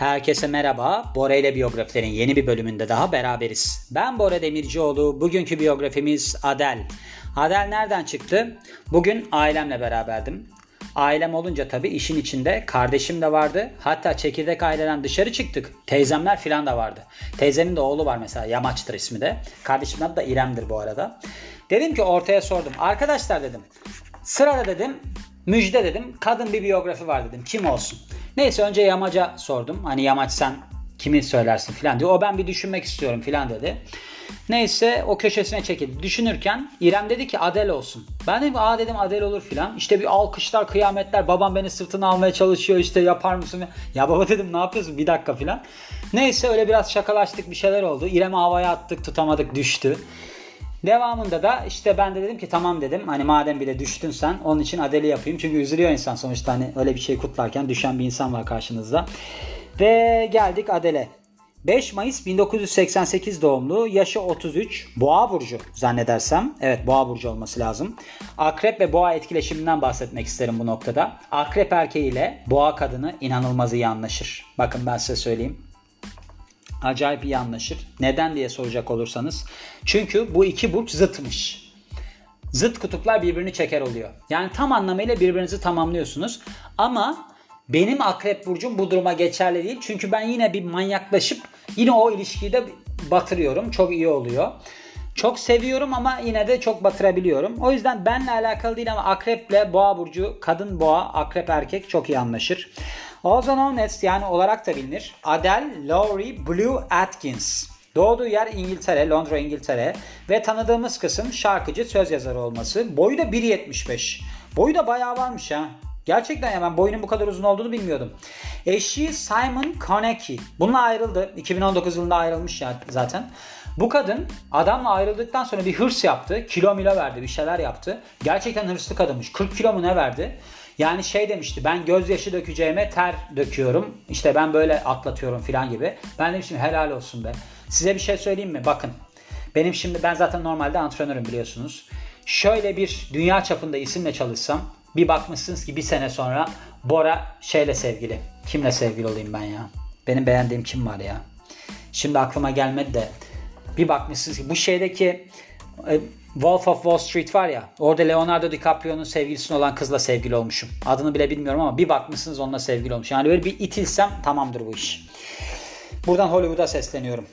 Herkese merhaba. Bora ile biyografilerin yeni bir bölümünde daha beraberiz. Ben Bora Demircioğlu. Bugünkü biyografimiz Adel. Adel nereden çıktı? Bugün ailemle beraberdim. Ailem olunca tabii işin içinde kardeşim de vardı. Hatta çekirdek aileden dışarı çıktık. Teyzemler filan da vardı. Teyzemin de oğlu var mesela Yamaç'tır ismi de. Kardeşimin adı da İrem'dir bu arada. Dedim ki ortaya sordum. Arkadaşlar dedim. Sırada dedim müjde dedim. Kadın bir biyografi var dedim. Kim olsun? Neyse önce Yamaç'a sordum. Hani Yamaç sen kimi söylersin filan diyor. O ben bir düşünmek istiyorum filan dedi. Neyse o köşesine çekildi. Düşünürken İrem dedi ki Adel olsun. Ben dedim aa dedim Adel olur filan. İşte bir alkışlar kıyametler. Babam beni sırtına almaya çalışıyor işte yapar mısın? Ya baba dedim ne yapıyorsun bir dakika filan. Neyse öyle biraz şakalaştık bir şeyler oldu. İrem'i havaya attık tutamadık düştü. Devamında da işte ben de dedim ki tamam dedim. Hani madem bile düştün sen onun için Adel'i yapayım. Çünkü üzülüyor insan sonuçta hani öyle bir şey kutlarken düşen bir insan var karşınızda. Ve geldik Adel'e. 5 Mayıs 1988 doğumlu, yaşı 33, Boğa burcu zannedersem. Evet Boğa burcu olması lazım. Akrep ve Boğa etkileşiminden bahsetmek isterim bu noktada. Akrep erkeğiyle Boğa kadını inanılmaz iyi anlaşır. Bakın ben size söyleyeyim acayip iyi anlaşır. Neden diye soracak olursanız. Çünkü bu iki burç zıtmış. Zıt kutuplar birbirini çeker oluyor. Yani tam anlamıyla birbirinizi tamamlıyorsunuz. Ama benim akrep burcum bu duruma geçerli değil. Çünkü ben yine bir manyaklaşıp yine o ilişkiyi de batırıyorum. Çok iyi oluyor. Çok seviyorum ama yine de çok batırabiliyorum. O yüzden benle alakalı değil ama akreple boğa burcu, kadın boğa, akrep erkek çok iyi anlaşır. Known as yani olarak da bilinir. Adele Laurie Blue Atkins. Doğduğu yer İngiltere, Londra İngiltere ve tanıdığımız kısım şarkıcı, söz yazarı olması. Boyu da 1.75. Boyu da bayağı varmış ha. Gerçekten ya ben boyunun bu kadar uzun olduğunu bilmiyordum. Eşi Simon Konecki. Bununla ayrıldı. 2019 yılında ayrılmış ya zaten. Bu kadın adamla ayrıldıktan sonra bir hırs yaptı. Kilo milo verdi bir şeyler yaptı. Gerçekten hırslı kadınmış. 40 kilo mu ne verdi? Yani şey demişti ben gözyaşı dökeceğime ter döküyorum. İşte ben böyle atlatıyorum filan gibi. Ben demiştim helal olsun be. Size bir şey söyleyeyim mi? Bakın. Benim şimdi ben zaten normalde antrenörüm biliyorsunuz. Şöyle bir dünya çapında isimle çalışsam bir bakmışsınız ki bir sene sonra Bora şeyle sevgili. Kimle sevgili olayım ben ya? Benim beğendiğim kim var ya? Şimdi aklıma gelmedi de bir bakmışsınız ki bu şeydeki e, Wolf of Wall Street var ya orada Leonardo DiCaprio'nun sevgilisine olan kızla sevgili olmuşum. Adını bile bilmiyorum ama bir bakmışsınız onunla sevgili olmuş. Yani böyle bir itilsem tamamdır bu iş. Buradan Hollywood'a sesleniyorum.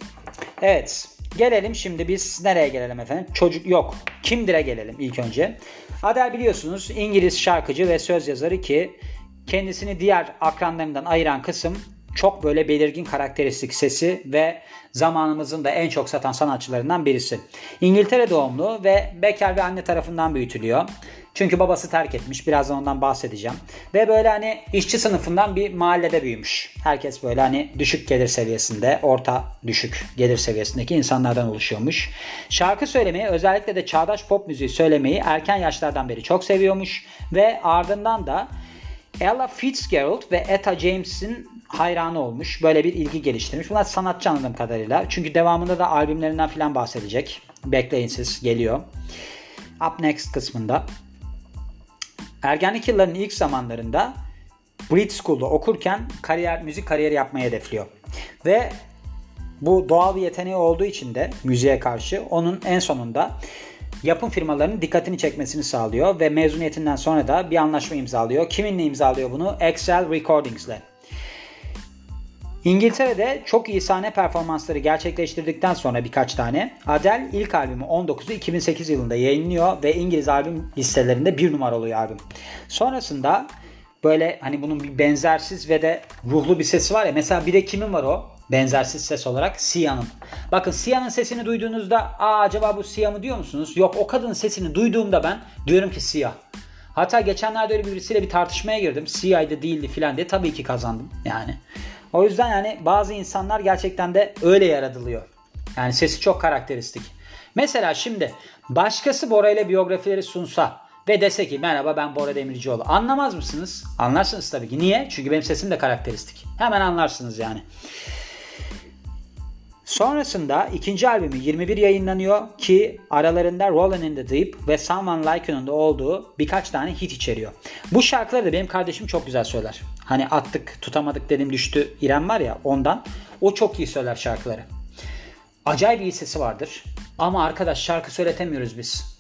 Evet gelelim şimdi biz nereye gelelim efendim? Çocuk yok. Kimdir'e gelelim ilk önce. Adele biliyorsunuz İngiliz şarkıcı ve söz yazarı ki kendisini diğer akranlarından ayıran kısım çok böyle belirgin karakteristik sesi ve zamanımızın da en çok satan sanatçılarından birisi. İngiltere doğumlu ve bekar ve anne tarafından büyütülüyor. Çünkü babası terk etmiş. Birazdan ondan bahsedeceğim. Ve böyle hani işçi sınıfından bir mahallede büyümüş. Herkes böyle hani düşük gelir seviyesinde, orta düşük gelir seviyesindeki insanlardan oluşuyormuş. Şarkı söylemeyi özellikle de çağdaş pop müziği söylemeyi erken yaşlardan beri çok seviyormuş. Ve ardından da Ella Fitzgerald ve Etta James'in hayranı olmuş. Böyle bir ilgi geliştirmiş. Bunlar sanatçı anladığım kadarıyla. Çünkü devamında da albümlerinden filan bahsedecek. Bekleyin siz geliyor. Up Next kısmında. Ergenlik yıllarının ilk zamanlarında Brit School'da okurken kariyer, müzik kariyeri yapmayı hedefliyor. Ve bu doğal bir yeteneği olduğu için de müziğe karşı onun en sonunda yapım firmalarının dikkatini çekmesini sağlıyor ve mezuniyetinden sonra da bir anlaşma imzalıyor. Kiminle imzalıyor bunu? Excel Recordings ile. İngiltere'de çok iyi sahne performansları gerçekleştirdikten sonra birkaç tane Adele ilk albümü 19'u 2008 yılında yayınlıyor ve İngiliz albüm listelerinde bir numara oluyor albüm. Sonrasında böyle hani bunun bir benzersiz ve de ruhlu bir sesi var ya mesela bir de kimin var o? Benzersiz ses olarak Sia'nın. Bakın Sia'nın sesini duyduğunuzda Aa, acaba bu Sia mı diyor musunuz? Yok o kadının sesini duyduğumda ben diyorum ki Sia. Hatta geçenlerde öyle birisiyle bir tartışmaya girdim. Sia'ydı değildi filan diye tabii ki kazandım yani. O yüzden yani bazı insanlar gerçekten de öyle yaratılıyor. Yani sesi çok karakteristik. Mesela şimdi başkası Bora ile biyografileri sunsa ve dese ki merhaba ben Bora Demircioğlu. Anlamaz mısınız? Anlarsınız tabii ki. Niye? Çünkü benim sesim de karakteristik. Hemen anlarsınız yani. Sonrasında ikinci albümü 21 yayınlanıyor ki aralarında Rollin' in the Deep ve Someone Like You'nun da olduğu birkaç tane hit içeriyor. Bu şarkıları da benim kardeşim çok güzel söyler. Hani attık tutamadık dedim düştü İrem var ya ondan. O çok iyi söyler şarkıları. Acayip iyi sesi vardır. Ama arkadaş şarkı söyletemiyoruz biz.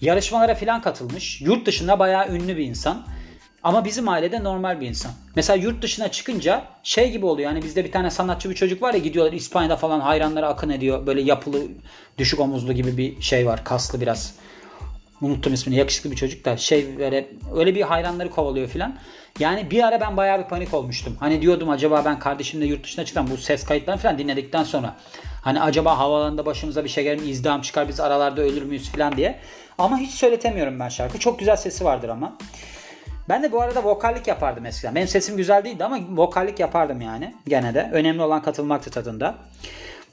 Yarışmalara falan katılmış. Yurt dışında bayağı ünlü bir insan. Ama bizim ailede normal bir insan. Mesela yurt dışına çıkınca şey gibi oluyor. Yani bizde bir tane sanatçı bir çocuk var ya gidiyorlar İspanya'da falan hayranları akın ediyor. Böyle yapılı düşük omuzlu gibi bir şey var. Kaslı biraz. Unuttum ismini. Yakışıklı bir çocuk da şey böyle öyle bir hayranları kovalıyor filan. Yani bir ara ben bayağı bir panik olmuştum. Hani diyordum acaba ben kardeşimle yurt dışına çıksam bu ses kayıtlarını falan dinledikten sonra hani acaba havalarında başımıza bir şey gelir mi izdiham çıkar biz aralarda ölür müyüz falan diye. Ama hiç söyletemiyorum ben şarkı. Çok güzel sesi vardır ama. Ben de bu arada vokallik yapardım eskiden. Benim sesim güzel değildi ama vokallik yapardım yani gene de. Önemli olan katılmaktı tadında.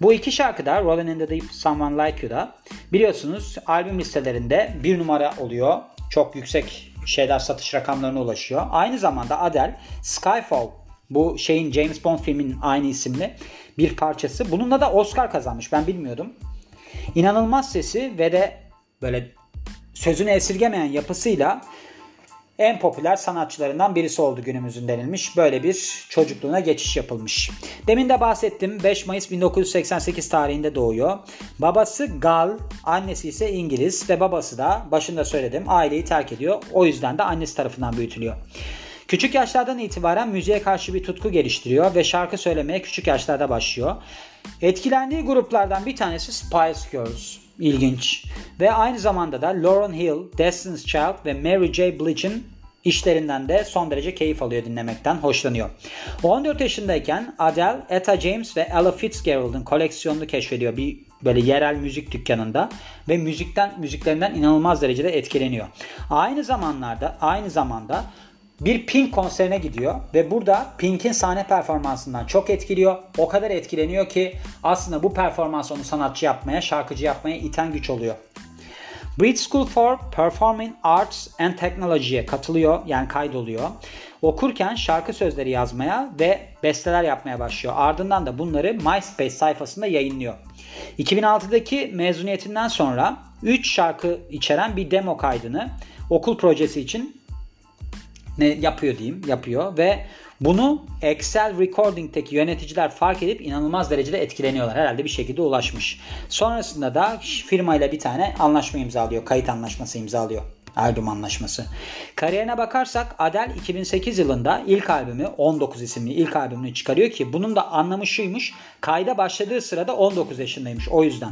Bu iki şarkı da Rolling in the Deep, Someone Like You'da biliyorsunuz albüm listelerinde bir numara oluyor. Çok yüksek şeyler satış rakamlarına ulaşıyor. Aynı zamanda Adele Skyfall bu şeyin James Bond filminin aynı isimli bir parçası. Bununla da Oscar kazanmış. Ben bilmiyordum. İnanılmaz sesi ve de böyle sözünü esirgemeyen yapısıyla en popüler sanatçılarından birisi oldu günümüzün denilmiş. Böyle bir çocukluğuna geçiş yapılmış. Demin de bahsettim 5 Mayıs 1988 tarihinde doğuyor. Babası Gal, annesi ise İngiliz ve babası da başında söyledim aileyi terk ediyor. O yüzden de annesi tarafından büyütülüyor. Küçük yaşlardan itibaren müziğe karşı bir tutku geliştiriyor ve şarkı söylemeye küçük yaşlarda başlıyor. Etkilendiği gruplardan bir tanesi Spice Girls. İlginç. Ve aynı zamanda da Lauryn Hill, Destiny's Child ve Mary J. Blige'in işlerinden de son derece keyif alıyor dinlemekten, hoşlanıyor. 14 yaşındayken Adele, Etta James ve Ella Fitzgerald'ın koleksiyonunu keşfediyor bir böyle yerel müzik dükkanında ve müzikten müziklerinden inanılmaz derecede etkileniyor. Aynı zamanlarda aynı zamanda bir Pink konserine gidiyor ve burada Pink'in sahne performansından çok etkiliyor. O kadar etkileniyor ki aslında bu performans onu sanatçı yapmaya, şarkıcı yapmaya iten güç oluyor. British School for Performing Arts and Technology'ye katılıyor yani kaydoluyor. Okurken şarkı sözleri yazmaya ve besteler yapmaya başlıyor. Ardından da bunları MySpace sayfasında yayınlıyor. 2006'daki mezuniyetinden sonra 3 şarkı içeren bir demo kaydını okul projesi için ne yapıyor diyeyim yapıyor ve bunu Excel Recording'teki yöneticiler fark edip inanılmaz derecede etkileniyorlar. Herhalde bir şekilde ulaşmış. Sonrasında da firmayla bir tane anlaşma imzalıyor. Kayıt anlaşması imzalıyor. Albüm anlaşması. Kariyerine bakarsak Adele 2008 yılında ilk albümü 19 isimli ilk albümünü çıkarıyor ki bunun da anlamı şuymuş. Kayda başladığı sırada 19 yaşındaymış o yüzden.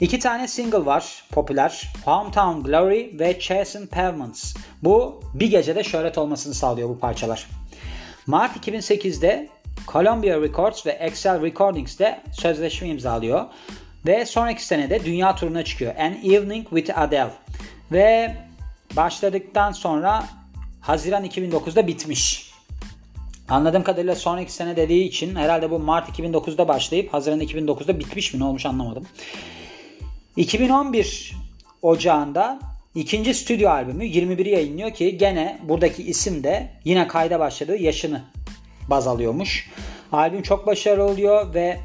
İki tane single var popüler. Hometown Glory ve Chasing Pavements. Bu bir gecede şöhret olmasını sağlıyor bu parçalar. Mart 2008'de Columbia Records ve Excel Recordings'te sözleşme imzalıyor. Ve sonraki senede dünya turuna çıkıyor. An Evening with Adele. Ve başladıktan sonra Haziran 2009'da bitmiş. Anladığım kadarıyla sonraki sene dediği için herhalde bu Mart 2009'da başlayıp Haziran 2009'da bitmiş mi ne olmuş anlamadım. 2011 Ocağında ikinci stüdyo albümü 21'i yayınlıyor ki gene buradaki isim de yine kayda başladığı yaşını baz alıyormuş. Albüm çok başarılı oluyor ve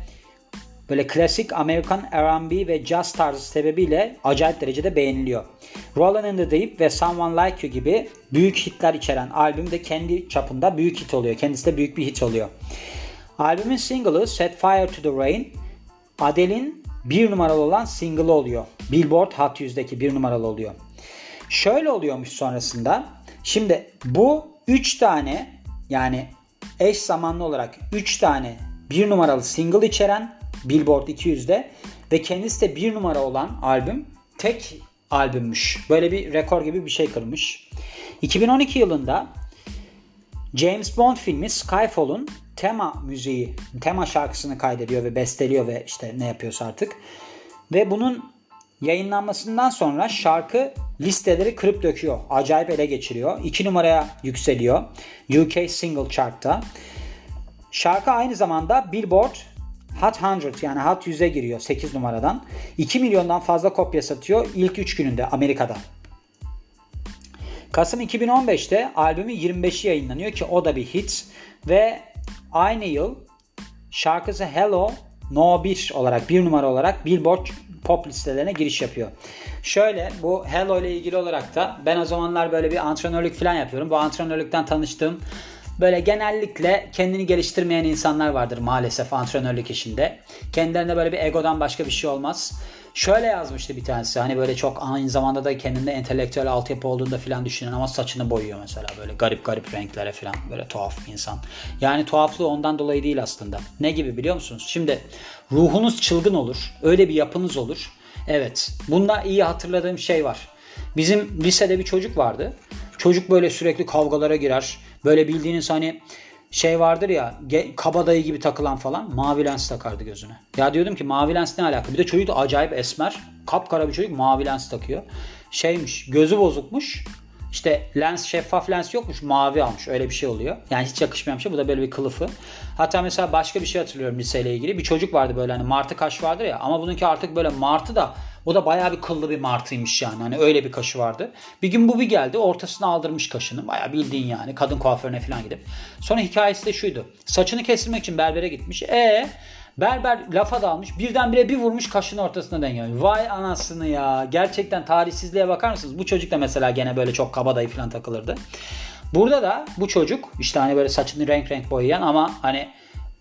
böyle klasik Amerikan R&B ve jazz tarzı sebebiyle acayip derecede beğeniliyor. Rollin' in the Deep ve Someone Like You gibi büyük hitler içeren albüm de kendi çapında büyük hit oluyor. Kendisi de büyük bir hit oluyor. Albümün single'ı Set Fire to the Rain Adele'in bir numaralı olan single oluyor. Billboard Hot 100'deki bir numaralı oluyor. Şöyle oluyormuş sonrasında. Şimdi bu 3 tane yani eş zamanlı olarak 3 tane bir numaralı single içeren Billboard 200'de ve kendisi de bir numara olan albüm tek albümmüş. Böyle bir rekor gibi bir şey kırmış. 2012 yılında James Bond filmi Skyfall'un tema müziği, tema şarkısını kaydediyor ve besteliyor ve işte ne yapıyorsa artık. Ve bunun yayınlanmasından sonra şarkı listeleri kırıp döküyor. Acayip ele geçiriyor. 2 numaraya yükseliyor. UK Single Chart'ta. Şarkı aynı zamanda Billboard Hot 100 yani Hot 100'e giriyor 8 numaradan. 2 milyondan fazla kopya satıyor ilk 3 gününde Amerika'da. Kasım 2015'te albümü 25'i yayınlanıyor ki o da bir hit ve aynı yıl şarkısı Hello No 1 olarak bir numara olarak Billboard pop listelerine giriş yapıyor. Şöyle bu Hello ile ilgili olarak da ben o zamanlar böyle bir antrenörlük falan yapıyorum. Bu antrenörlükten tanıştığım böyle genellikle kendini geliştirmeyen insanlar vardır maalesef antrenörlük işinde. Kendilerine böyle bir egodan başka bir şey olmaz. Şöyle yazmıştı bir tanesi hani böyle çok aynı zamanda da kendinde entelektüel altyapı olduğunda falan düşünen ama saçını boyuyor mesela böyle garip garip renklere falan böyle tuhaf insan. Yani tuhaflığı ondan dolayı değil aslında. Ne gibi biliyor musunuz? Şimdi ruhunuz çılgın olur. Öyle bir yapınız olur. Evet. Bunda iyi hatırladığım şey var. Bizim lisede bir çocuk vardı. Çocuk böyle sürekli kavgalara girer. Böyle bildiğiniz hani şey vardır ya kabadayı gibi takılan falan mavi lens takardı gözüne. Ya diyordum ki mavi lens ne alaka? Bir de çocuk da acayip esmer. Kapkara bir çocuk mavi lens takıyor. Şeymiş gözü bozukmuş. İşte lens şeffaf lens yokmuş mavi almış öyle bir şey oluyor. Yani hiç yakışmayan bir şey bu da böyle bir kılıfı. Hatta mesela başka bir şey hatırlıyorum liseyle ilgili. Bir çocuk vardı böyle hani martı kaş vardır ya ama bununki artık böyle martı da o da bayağı bir kıllı bir martıymış yani. Hani öyle bir kaşı vardı. Bir gün bu bir geldi ortasına aldırmış kaşını. Bayağı bildiğin yani kadın kuaförüne falan gidip. Sonra hikayesi de şuydu. Saçını kestirmek için berbere gitmiş. E Berber lafa dalmış. Birdenbire bir vurmuş kaşın ortasına deniyor. Vay anasını ya. Gerçekten tarihsizliğe bakar mısınız? Bu çocuk da mesela gene böyle çok kabadayı falan takılırdı. Burada da bu çocuk işte hani böyle saçını renk renk boyayan ama hani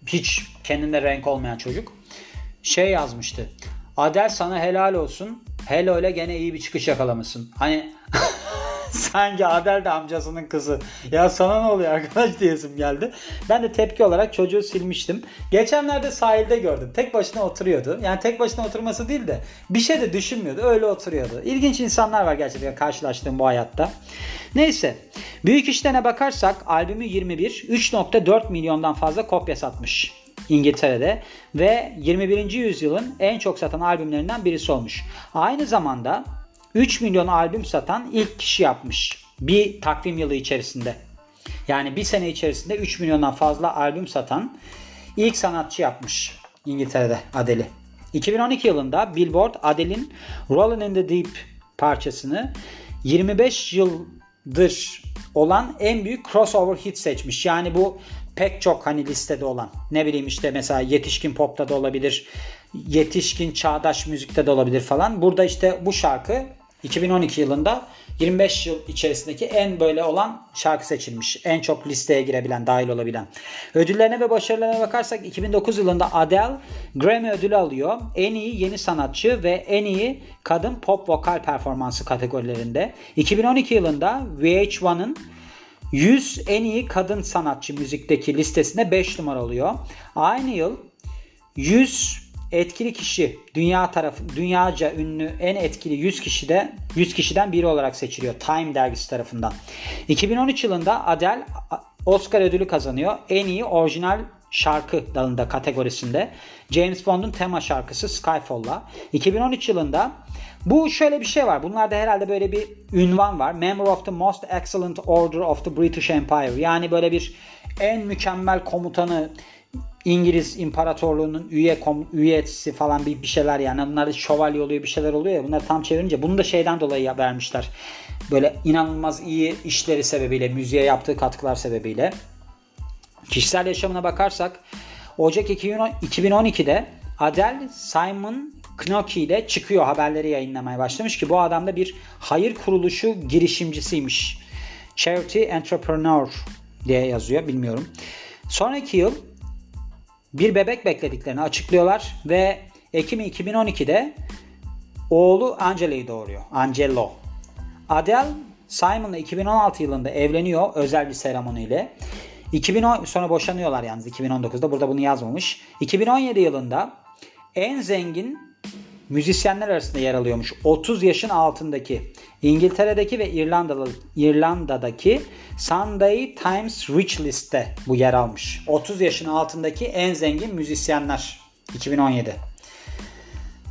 hiç kendinde renk olmayan çocuk şey yazmıştı. Adel sana helal olsun. Hello ile gene iyi bir çıkış yakalamışsın. Hani sanki Adel de amcasının kızı. Ya sana ne oluyor arkadaş diyesim geldi. Ben de tepki olarak çocuğu silmiştim. Geçenlerde sahilde gördüm. Tek başına oturuyordu. Yani tek başına oturması değil de bir şey de düşünmüyordu. Öyle oturuyordu. İlginç insanlar var gerçekten karşılaştığım bu hayatta. Neyse. Büyük işlerine bakarsak albümü 21 3.4 milyondan fazla kopya satmış. İngiltere'de ve 21. yüzyılın en çok satan albümlerinden birisi olmuş. Aynı zamanda 3 milyon albüm satan ilk kişi yapmış bir takvim yılı içerisinde. Yani bir sene içerisinde 3 milyondan fazla albüm satan ilk sanatçı yapmış İngiltere'de Adele'i. 2012 yılında Billboard Adele'in Rollin' in the Deep parçasını 25 yıldır olan en büyük crossover hit seçmiş. Yani bu pek çok hani listede olan ne bileyim işte mesela yetişkin popta da olabilir yetişkin çağdaş müzikte de olabilir falan. Burada işte bu şarkı 2012 yılında 25 yıl içerisindeki en böyle olan şarkı seçilmiş. En çok listeye girebilen, dahil olabilen. Ödüllerine ve başarılarına bakarsak 2009 yılında Adele Grammy ödülü alıyor. En iyi yeni sanatçı ve en iyi kadın pop vokal performansı kategorilerinde. 2012 yılında VH1'ın 100 en iyi kadın sanatçı müzikteki listesinde 5 numara oluyor. Aynı yıl 100 etkili kişi dünya tarafı dünyaca ünlü en etkili 100 kişide 100 kişiden biri olarak seçiliyor Time dergisi tarafından. 2013 yılında Adele Oscar ödülü kazanıyor. En iyi orijinal şarkı dalında kategorisinde. James Bond'un tema şarkısı Skyfall'la. 2013 yılında bu şöyle bir şey var. Bunlarda herhalde böyle bir ünvan var. Member of the Most Excellent Order of the British Empire. Yani böyle bir en mükemmel komutanı İngiliz İmparatorluğu'nun üye kom, üyesi falan bir, bir şeyler yani bunlar şövalye oluyor bir şeyler oluyor ya bunları tam çevirince bunu da şeyden dolayı vermişler. Böyle inanılmaz iyi işleri sebebiyle müziğe yaptığı katkılar sebebiyle. Kişisel yaşamına bakarsak Ocak 2012'de Adele Simon Knoki ile çıkıyor haberleri yayınlamaya başlamış ki bu adam da bir hayır kuruluşu girişimcisiymiş. Charity Entrepreneur diye yazıyor bilmiyorum. Sonraki yıl bir bebek beklediklerini açıklıyorlar ve Ekim 2012'de oğlu Angelo'yu doğuruyor. Angelo. Adele Simon'la 2016 yılında evleniyor özel bir seremoniyle. 2010 sonra boşanıyorlar yalnız 2019'da burada bunu yazmamış. 2017 yılında en zengin müzisyenler arasında yer alıyormuş. 30 yaşın altındaki İngiltere'deki ve İrlanda'da, İrlanda'daki Sunday Times Rich List'te bu yer almış. 30 yaşın altındaki en zengin müzisyenler 2017.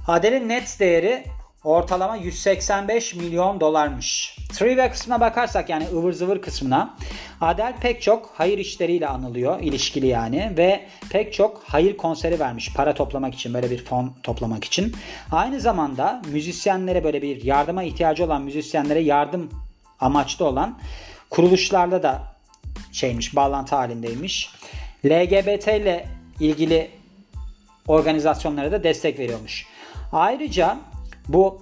Adele'in net değeri ortalama 185 milyon dolarmış. Trivia kısmına bakarsak yani ıvır zıvır kısmına Adel pek çok hayır işleriyle anılıyor ilişkili yani ve pek çok hayır konseri vermiş para toplamak için böyle bir fon toplamak için. Aynı zamanda müzisyenlere böyle bir yardıma ihtiyacı olan müzisyenlere yardım amaçlı olan kuruluşlarla da şeymiş bağlantı halindeymiş. LGBT ile ilgili organizasyonlara da destek veriyormuş. Ayrıca bu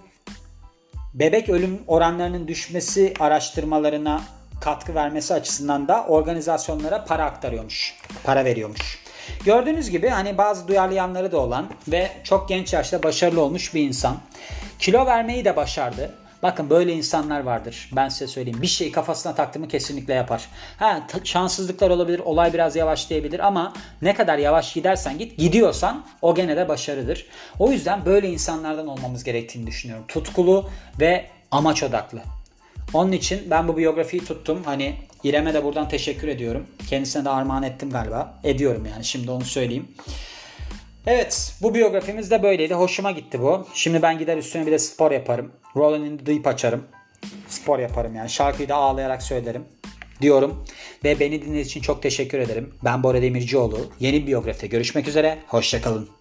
bebek ölüm oranlarının düşmesi araştırmalarına katkı vermesi açısından da organizasyonlara para aktarıyormuş. Para veriyormuş. Gördüğünüz gibi hani bazı duyarlı yanları da olan ve çok genç yaşta başarılı olmuş bir insan. Kilo vermeyi de başardı. Bakın böyle insanlar vardır. Ben size söyleyeyim. Bir şeyi kafasına taktı mı kesinlikle yapar. Ha şanssızlıklar olabilir. Olay biraz yavaşlayabilir ama ne kadar yavaş gidersen git gidiyorsan o gene de başarıdır. O yüzden böyle insanlardan olmamız gerektiğini düşünüyorum. Tutkulu ve amaç odaklı. Onun için ben bu biyografiyi tuttum. Hani İrem'e de buradan teşekkür ediyorum. Kendisine de armağan ettim galiba. Ediyorum yani şimdi onu söyleyeyim. Evet bu biyografimiz de böyleydi. Hoşuma gitti bu. Şimdi ben gider üstüne bir de spor yaparım. Rolling in the Deep açarım. Spor yaparım yani. Şarkıyı da ağlayarak söylerim diyorum. Ve beni dinlediğiniz için çok teşekkür ederim. Ben Bora Demircioğlu. Yeni biyografide görüşmek üzere. Hoşçakalın.